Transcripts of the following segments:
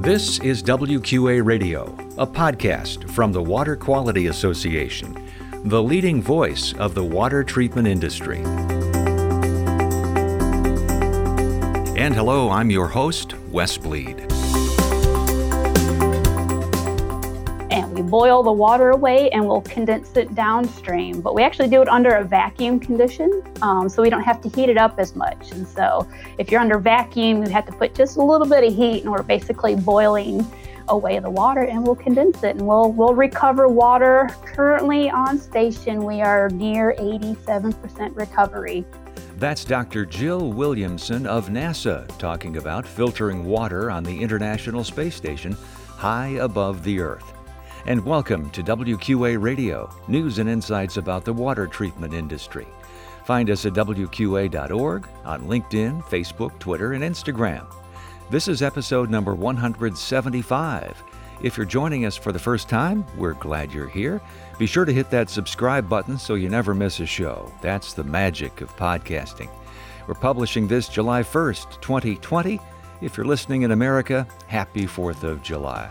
This is WQA Radio, a podcast from the Water Quality Association, the leading voice of the water treatment industry. And hello, I'm your host, Wes Bleed. Boil the water away and we'll condense it downstream. But we actually do it under a vacuum condition, um, so we don't have to heat it up as much. And so if you're under vacuum, you have to put just a little bit of heat, and we're basically boiling away the water and we'll condense it and we'll we'll recover water currently on station we are near 87% recovery that's Dr. Jill Williamson of NASA talking about filtering water on the International Space Station high above the Earth. And welcome to WQA Radio, news and insights about the water treatment industry. Find us at WQA.org, on LinkedIn, Facebook, Twitter, and Instagram. This is episode number 175. If you're joining us for the first time, we're glad you're here. Be sure to hit that subscribe button so you never miss a show. That's the magic of podcasting. We're publishing this July 1st, 2020. If you're listening in America, happy 4th of July.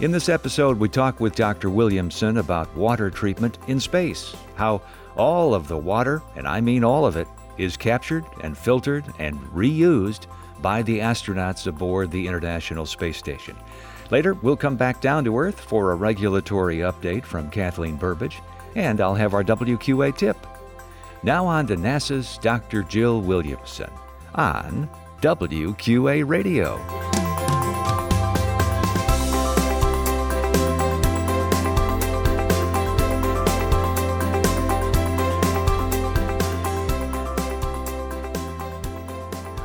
In this episode, we talk with Dr. Williamson about water treatment in space, how all of the water, and I mean all of it, is captured and filtered and reused by the astronauts aboard the International Space Station. Later, we'll come back down to Earth for a regulatory update from Kathleen Burbidge, and I'll have our WQA tip. Now on to NASA's Dr. Jill Williamson on WQA Radio.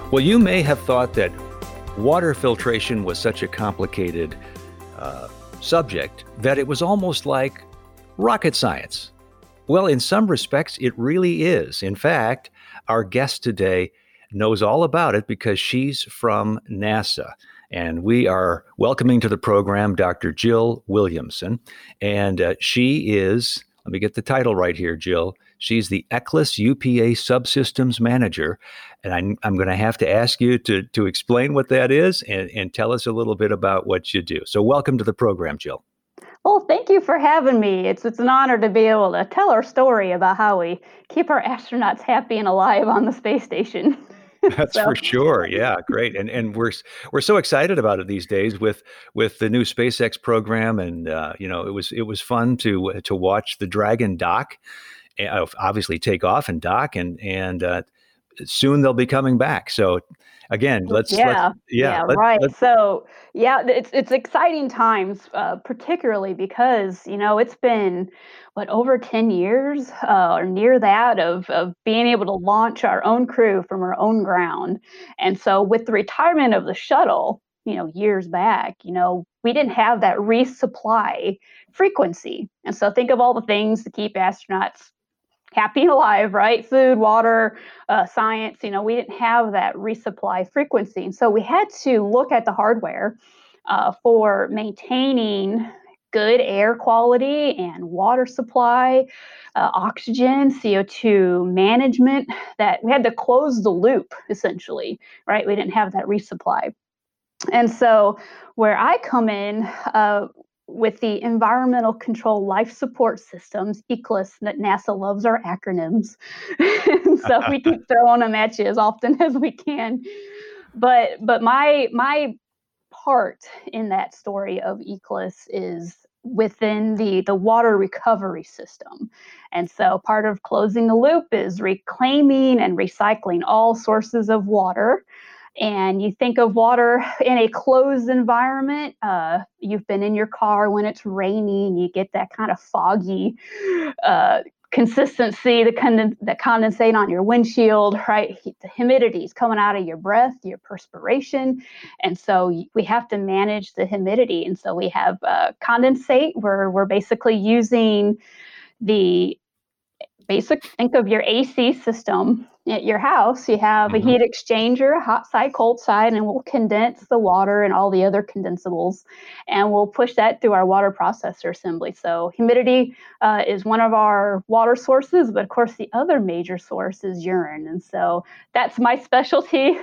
Well, you may have thought that water filtration was such a complicated uh, subject that it was almost like rocket science. Well, in some respects, it really is. In fact, our guest today knows all about it because she's from NASA. And we are welcoming to the program Dr. Jill Williamson. And uh, she is, let me get the title right here, Jill. She's the ECLSS UPA Subsystems Manager. And I'm, I'm going to have to ask you to, to explain what that is and, and tell us a little bit about what you do. So, welcome to the program, Jill. Well, thank you for having me. It's it's an honor to be able to tell our story about how we keep our astronauts happy and alive on the space station. That's so. for sure. Yeah, great. And and we're we're so excited about it these days with with the new SpaceX program, and uh, you know it was it was fun to to watch the Dragon dock, obviously take off and dock, and and uh, soon they'll be coming back. So again, let's yeah let's, yeah, yeah let, right. Let's, so yeah, it's it's exciting times, uh, particularly because you know it's been what over ten years uh, or near that of of being able to launch our own crew from our own ground, and so with the retirement of the shuttle, you know, years back, you know, we didn't have that resupply frequency, and so think of all the things to keep astronauts happy alive, right? Food, water, uh, science. You know, we didn't have that resupply frequency. And so we had to look at the hardware uh, for maintaining good air quality and water supply, uh, oxygen, CO2 management, that we had to close the loop essentially, right? We didn't have that resupply. And so, where I come in, uh, with the Environmental Control Life Support Systems, ECLSS, that NASA loves our acronyms. so we keep throwing them at you as often as we can. But but my my part in that story of ECLSS is within the the water recovery system. And so part of closing the loop is reclaiming and recycling all sources of water and you think of water in a closed environment, uh, you've been in your car when it's raining, you get that kind of foggy uh, consistency, the, the condensate on your windshield, right? The humidity is coming out of your breath, your perspiration. And so we have to manage the humidity. And so we have uh, condensate where we're basically using the basic, think of your AC system at your house, you have mm-hmm. a heat exchanger, hot side, cold side, and we'll condense the water and all the other condensables, and we'll push that through our water processor assembly. So humidity uh, is one of our water sources, but of course the other major source is urine, and so that's my specialty.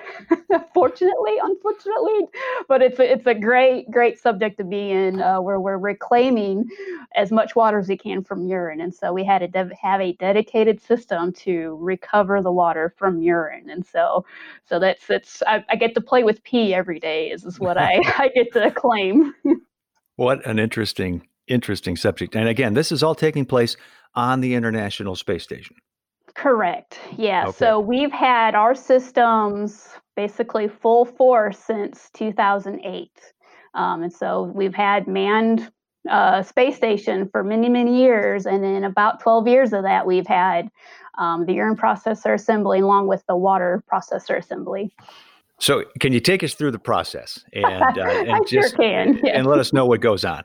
Fortunately, unfortunately, but it's a, it's a great great subject to be in, uh, where we're reclaiming as much water as we can from urine, and so we had to de- have a dedicated system to recover the water water from urine. And so, so that's it's I, I get to play with pee every day. Is, is what I I get to claim. what an interesting interesting subject. And again, this is all taking place on the International Space Station. Correct. Yeah. Okay. So we've had our systems basically full force since 2008. Um, and so we've had manned uh, space station for many, many years. And in about 12 years of that, we've had um, the urine processor assembly along with the water processor assembly. So, can you take us through the process and, uh, and just sure and let us know what goes on?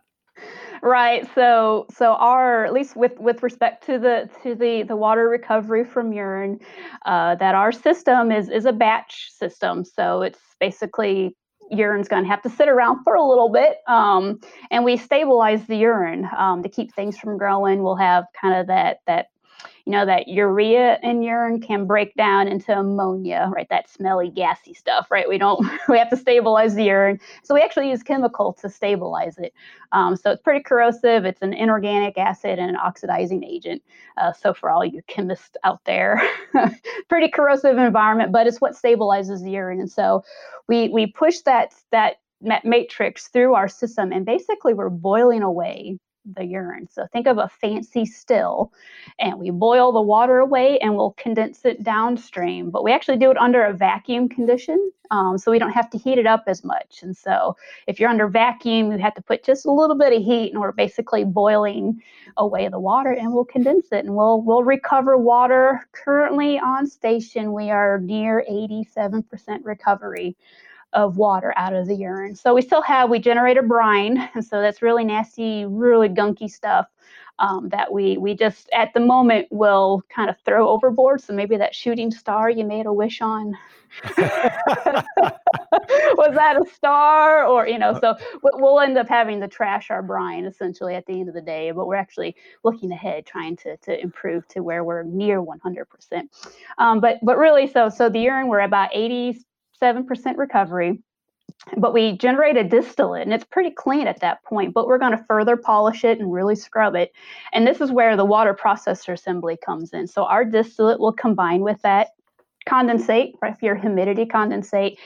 Right. So, so our at least with with respect to the to the the water recovery from urine, uh, that our system is is a batch system. So it's basically urine's going to have to sit around for a little bit um, and we stabilize the urine um, to keep things from growing. We'll have kind of that that you know that urea in urine can break down into ammonia right? That smelly gassy stuff right? We don't we have to stabilize the urine. So we actually use chemical to stabilize it. Um, so it's pretty corrosive. It's an inorganic acid and an oxidizing agent. Uh, so for all you chemists out there pretty corrosive environment but it's what stabilizes the urine. And so we we push that that matrix through our system and basically we're boiling away the urine. So think of a fancy still, and we boil the water away and we'll condense it downstream. But we actually do it under a vacuum condition, um, so we don't have to heat it up as much. And so if you're under vacuum, you have to put just a little bit of heat, and we're basically boiling away the water, and we'll condense it, and we'll we'll recover water. Currently on station, we are near 87% recovery of water out of the urine. So we still have, we generate a brine. And so that's really nasty, really gunky stuff um, that we, we just at the moment will kind of throw overboard. So maybe that shooting star you made a wish on. was that a star or you know so we'll end up having to trash our brine essentially at the end of the day but we're actually looking ahead trying to, to improve to where we're near 100% um, but but really so so the urine we're about 80 7% recovery. But we generate a distillate and it's pretty clean at that point, but we're going to further polish it and really scrub it. And this is where the water processor assembly comes in. So our distillate will combine with that condensate, right, your humidity condensate,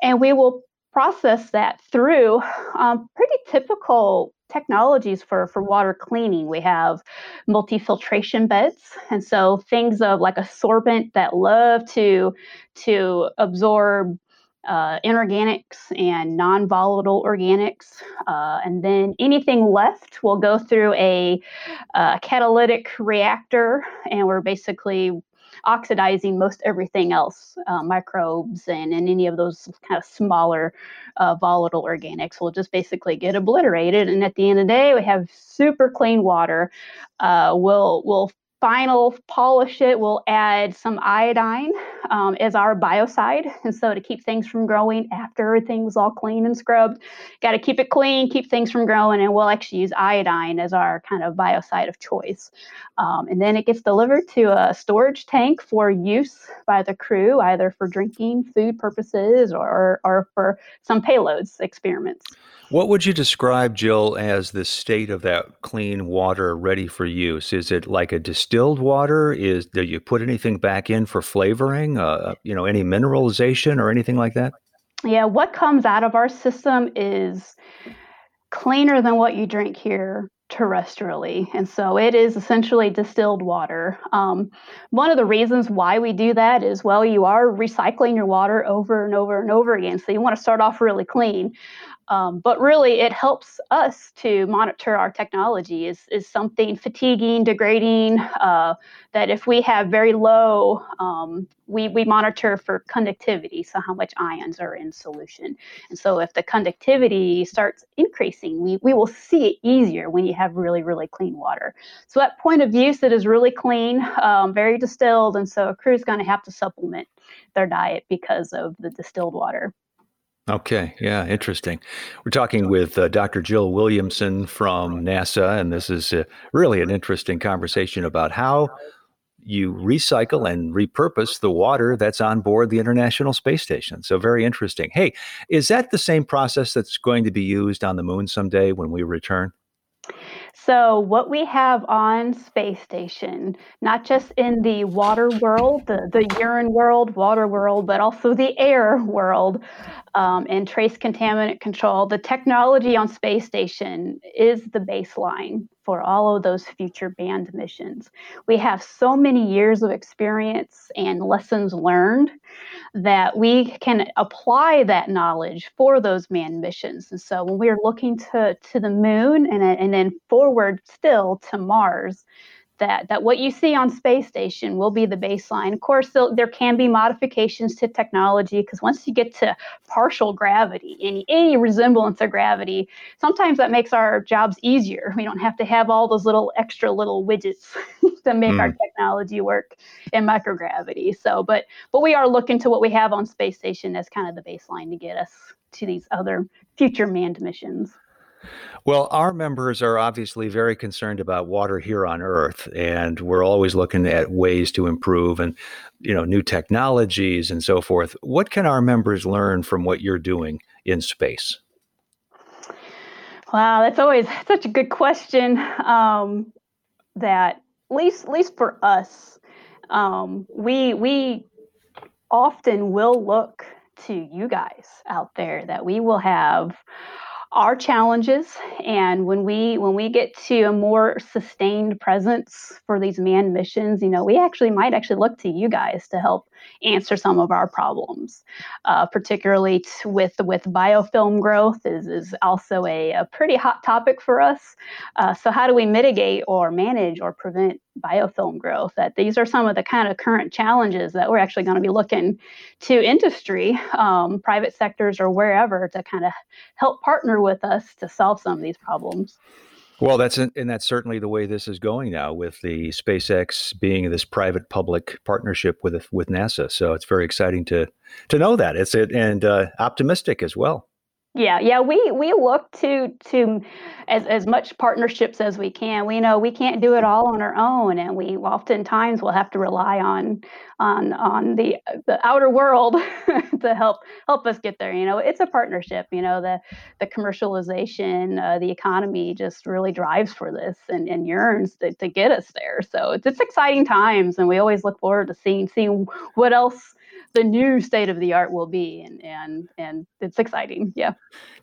and we will process that through um, pretty typical technologies for, for water cleaning. We have multi-filtration beds. And so things of like a sorbent that love to, to absorb uh, inorganics and non-volatile organics. Uh, and then anything left will go through a, a catalytic reactor and we're basically oxidizing most everything else, uh, microbes and, and any of those kind of smaller uh, volatile organics will just basically get obliterated. And at the end of the day, we have super clean water. Uh, we'll, we'll final polish it, we'll add some iodine um, as our biocide. And so to keep things from growing after everything's all clean and scrubbed, got to keep it clean, keep things from growing, and we'll actually use iodine as our kind of biocide of choice. Um, and then it gets delivered to a storage tank for use by the crew, either for drinking, food purposes, or, or for some payloads experiments. What would you describe, Jill, as the state of that clean water ready for use? Is it like a distilled water? Is do you put anything back in for flavoring? Uh, you know, any mineralization or anything like that? Yeah, what comes out of our system is cleaner than what you drink here terrestrially. And so it is essentially distilled water. Um, one of the reasons why we do that is well, you are recycling your water over and over and over again. So you want to start off really clean. Um, but really, it helps us to monitor our technology. Is is something fatiguing, degrading? Uh, that if we have very low, um, we we monitor for conductivity, so how much ions are in solution. And so, if the conductivity starts increasing, we we will see it easier when you have really really clean water. So at point of use, it is really clean, um, very distilled, and so a crew is going to have to supplement their diet because of the distilled water. Okay, yeah, interesting. We're talking with uh, Dr. Jill Williamson from NASA, and this is uh, really an interesting conversation about how you recycle and repurpose the water that's on board the International Space Station. So, very interesting. Hey, is that the same process that's going to be used on the moon someday when we return? So, what we have on space station, not just in the water world, the, the urine world, water world, but also the air world, um, and trace contaminant control, the technology on space station is the baseline for all of those future manned missions. We have so many years of experience and lessons learned that we can apply that knowledge for those manned missions. And so when we're looking to, to the moon and, and then forward still to Mars, that that what you see on space station will be the baseline. Of course, there can be modifications to technology because once you get to partial gravity, any any resemblance of gravity, sometimes that makes our jobs easier. We don't have to have all those little extra little widgets to make mm. our technology work in microgravity. So, but but we are looking to what we have on space station as kind of the baseline to get us to these other future manned missions. Well, our members are obviously very concerned about water here on Earth, and we're always looking at ways to improve and, you know, new technologies and so forth. What can our members learn from what you're doing in space? Wow, that's always such a good question. Um, that least, least for us, um, we we often will look to you guys out there that we will have our challenges and when we when we get to a more sustained presence for these manned missions you know we actually might actually look to you guys to help answer some of our problems. Uh, particularly t- with with biofilm growth is is also a, a pretty hot topic for us. Uh, so how do we mitigate or manage or prevent biofilm growth? That these are some of the kind of current challenges that we're actually going to be looking to industry um, private sectors or wherever to kind of help partner with us to solve some of these problems well, that's and that's certainly the way this is going now, with the SpaceX being this private-public partnership with with NASA. So it's very exciting to to know that it's it and uh, optimistic as well. Yeah, yeah, we we look to to as as much partnerships as we can. We know we can't do it all on our own, and we oftentimes will have to rely on on on the the outer world to help help us get there. You know, it's a partnership. You know, the the commercialization, uh, the economy just really drives for this and, and yearns to, to get us there. So it's, it's exciting times, and we always look forward to seeing seeing what else the new state of the art will be and and and it's exciting yeah.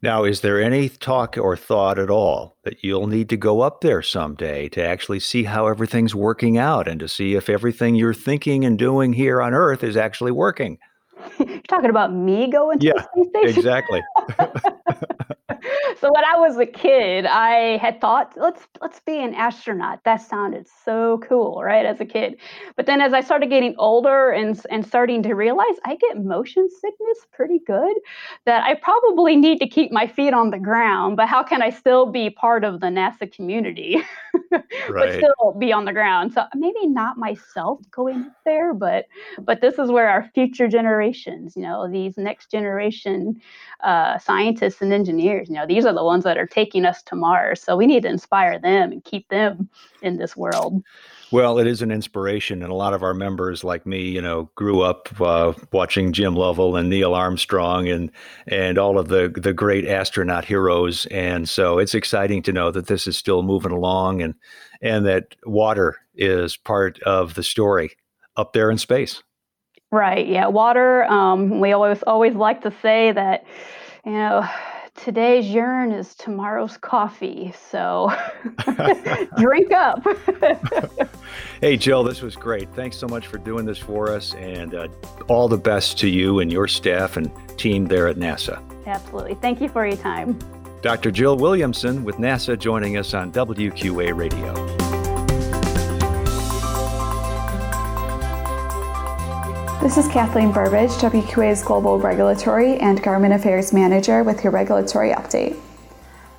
Now is there any talk or thought at all that you'll need to go up there someday to actually see how everything's working out and to see if everything you're thinking and doing here on earth is actually working? You're talking about me going to yeah, the space station? exactly so when I was a kid, I had thought, let's let's be an astronaut. That sounded so cool, right? As a kid. But then as I started getting older and and starting to realize I get motion sickness pretty good, that I probably need to keep my feet on the ground. But how can I still be part of the NASA community, right. but still be on the ground? So maybe not myself going there, but but this is where our future generations, you know, these next generation uh, scientists and engineers, you know, these are the ones that are taking us to Mars. So we need to inspire them and keep them in this world. Well, it is an inspiration, and a lot of our members, like me, you know, grew up uh, watching Jim Lovell and Neil Armstrong and and all of the the great astronaut heroes, and so it's exciting to know that this is still moving along, and and that water is part of the story up there in space. Right. Yeah. Water. Um, we always always like to say that, you know, today's urine is tomorrow's coffee. So drink up. hey, Jill, this was great. Thanks so much for doing this for us, and uh, all the best to you and your staff and team there at NASA. Absolutely. Thank you for your time. Dr. Jill Williamson with NASA joining us on WQA Radio. This is Kathleen Burbidge, WQA's Global Regulatory and Government Affairs Manager, with your regulatory update.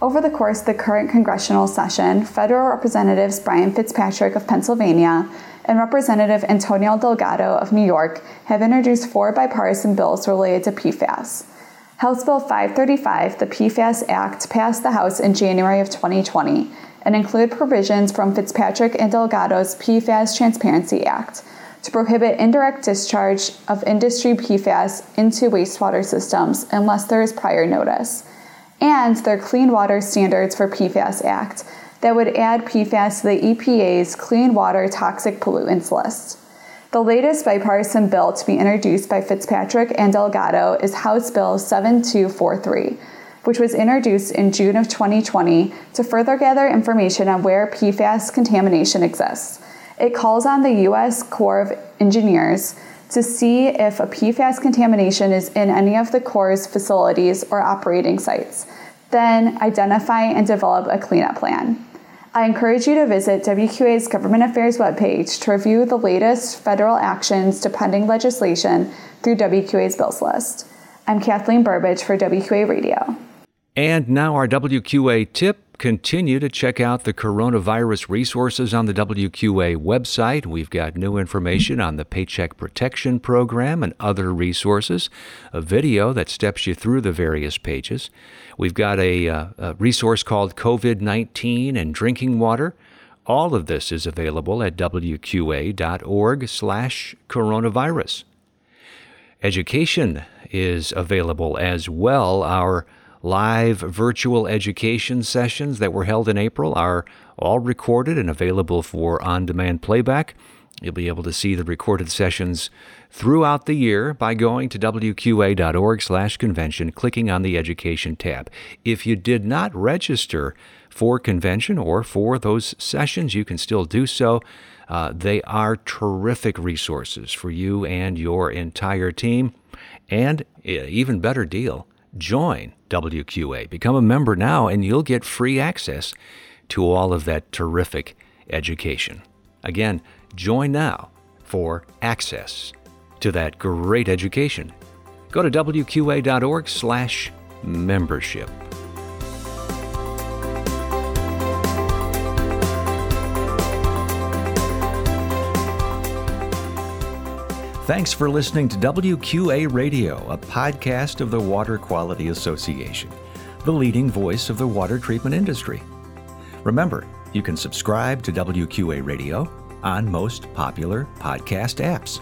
Over the course of the current congressional session, federal Representatives Brian Fitzpatrick of Pennsylvania and Representative Antonio Delgado of New York have introduced four bipartisan bills related to PFAS. House Bill 535, the PFAS Act, passed the House in January of 2020 and included provisions from Fitzpatrick and Delgado's PFAS Transparency Act to prohibit indirect discharge of industry PFAS into wastewater systems unless there is prior notice, and their Clean Water Standards for PFAS Act that would add PFAS to the EPA's Clean Water Toxic Pollutants list. The latest bipartisan bill to be introduced by Fitzpatrick and Delgado is House Bill 7243, which was introduced in June of 2020 to further gather information on where PFAS contamination exists. It calls on the U.S. Corps of Engineers to see if a PFAS contamination is in any of the Corps' facilities or operating sites, then identify and develop a cleanup plan. I encourage you to visit WQA's Government Affairs webpage to review the latest federal actions to pending legislation through WQA's bills list. I'm Kathleen Burbidge for WQA Radio. And now our WQA tip. Continue to check out the coronavirus resources on the WQA website. We've got new information on the Paycheck Protection Program and other resources, a video that steps you through the various pages. We've got a, uh, a resource called COVID 19 and drinking water. All of this is available at wqa.org slash coronavirus. Education is available as well. Our live virtual education sessions that were held in April are all recorded and available for on demand playback. You'll be able to see the recorded sessions throughout the year by going to wqa.org/convention clicking on the education tab. If you did not register for convention or for those sessions, you can still do so. Uh, they are terrific resources for you and your entire team. And even better deal, join WQA. Become a member now, and you'll get free access to all of that terrific education. Again, join now for access to that great education. Go to wqa.org/membership. Thanks for listening to WQA Radio, a podcast of the Water Quality Association, the leading voice of the water treatment industry. Remember, you can subscribe to WQA Radio on most popular podcast apps.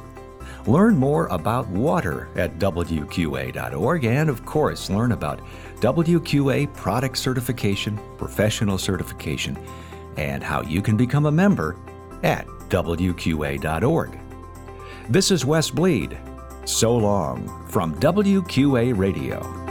Learn more about water at WQA.org and, of course, learn about WQA product certification, professional certification, and how you can become a member at WQA.org. This is Wes Bleed. So long from WQA Radio.